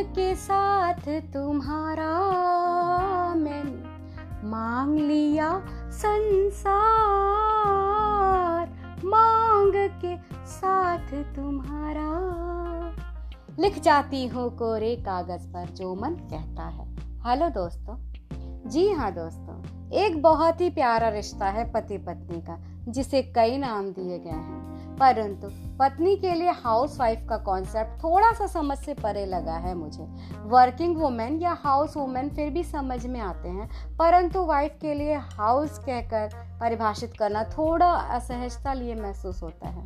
के साथ तुम्हारा मैंने मांग लिया संसार। मांग के साथ तुम्हारा। लिख जाती हूँ कोरे कागज़ पर जो मन कहता है। हेलो दोस्तों। जी हाँ दोस्तों, एक बहुत ही प्यारा रिश्ता है पति पत्नी का, जिसे कई नाम दिए गए हैं। परंतु पत्नी के लिए हाउस वाइफ का कॉन्सेप्ट थोड़ा सा समझ से परे लगा है मुझे। वर्किंग वुमेन या हाउस वुमेन फिर भी समझ में आते हैं, परंतु वाइफ के लिए हाउस कहकर परिभाषित करना थोड़ा असहजता लिए महसूस होता है।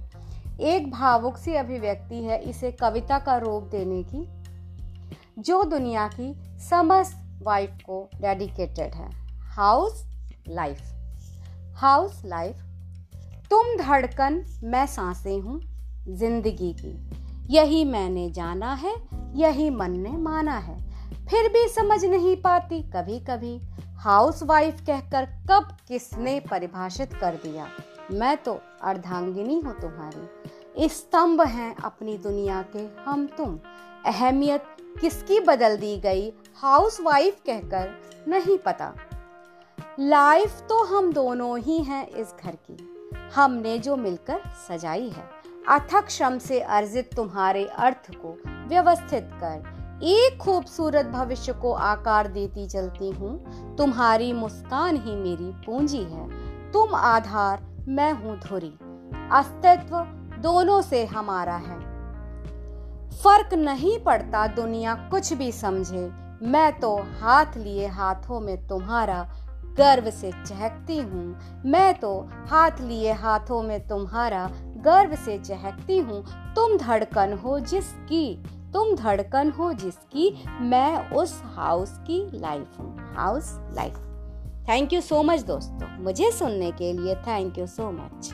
एक भावुक सी अभिव्यक्ति है इसे कविता का रूप देने की, जो दुनिया की समस्त वाइफ को डेडिकेटेड है। हाउस लाइफ हाउस लाइफ तुम धड़कन, मैं साँसें हूँ ज़िंदगी की। यही मैंने जाना है, यही मन ने माना है। फिर भी समझ नहीं पाती कभी कभी हाउस वाइफ कहकर कब किसने परिभाषित कर दिया? मैं तो अर्धांगिनी हूँ तुम्हारी। स्तंभ हैं अपनी दुनिया के हम तुम। अहमियत किसकी बदल दी गई? हाउस वाइफ कहकर नहीं पता। लाइफ तो हम दोनों ही हैं इस घर की। हमने जो मिलकर सजाई है। अथक श्रम से अर्जित तुम्हारे अर्थ को व्यवस्थित कर, एक खूबसूरत भविष्य को आकार देती चलती हूँ। तुम्हारी मुस्कान ही मेरी पूंजी है। तुम आधार, मैं हूँ धुरी। अस्तित्व दोनों से हमारा है। फ़र्क नहीं पड़ता दुनिया कुछ भी समझे। मैं तो हाथ लिए हाथों में तुम्हारा गर्व से चहकती हूँ। मैं तो हाथ लिए हाथों में तुम्हारा गर्व से चहकती हूँ। तुम धड़कन हो जिसकी, तुम धड़कन हो जिसकी, मैं उस हाउस की लाइफ हूँ। House life thank you so much दोस्तों। मुझे सुनने के लिए थैंक यू सो मच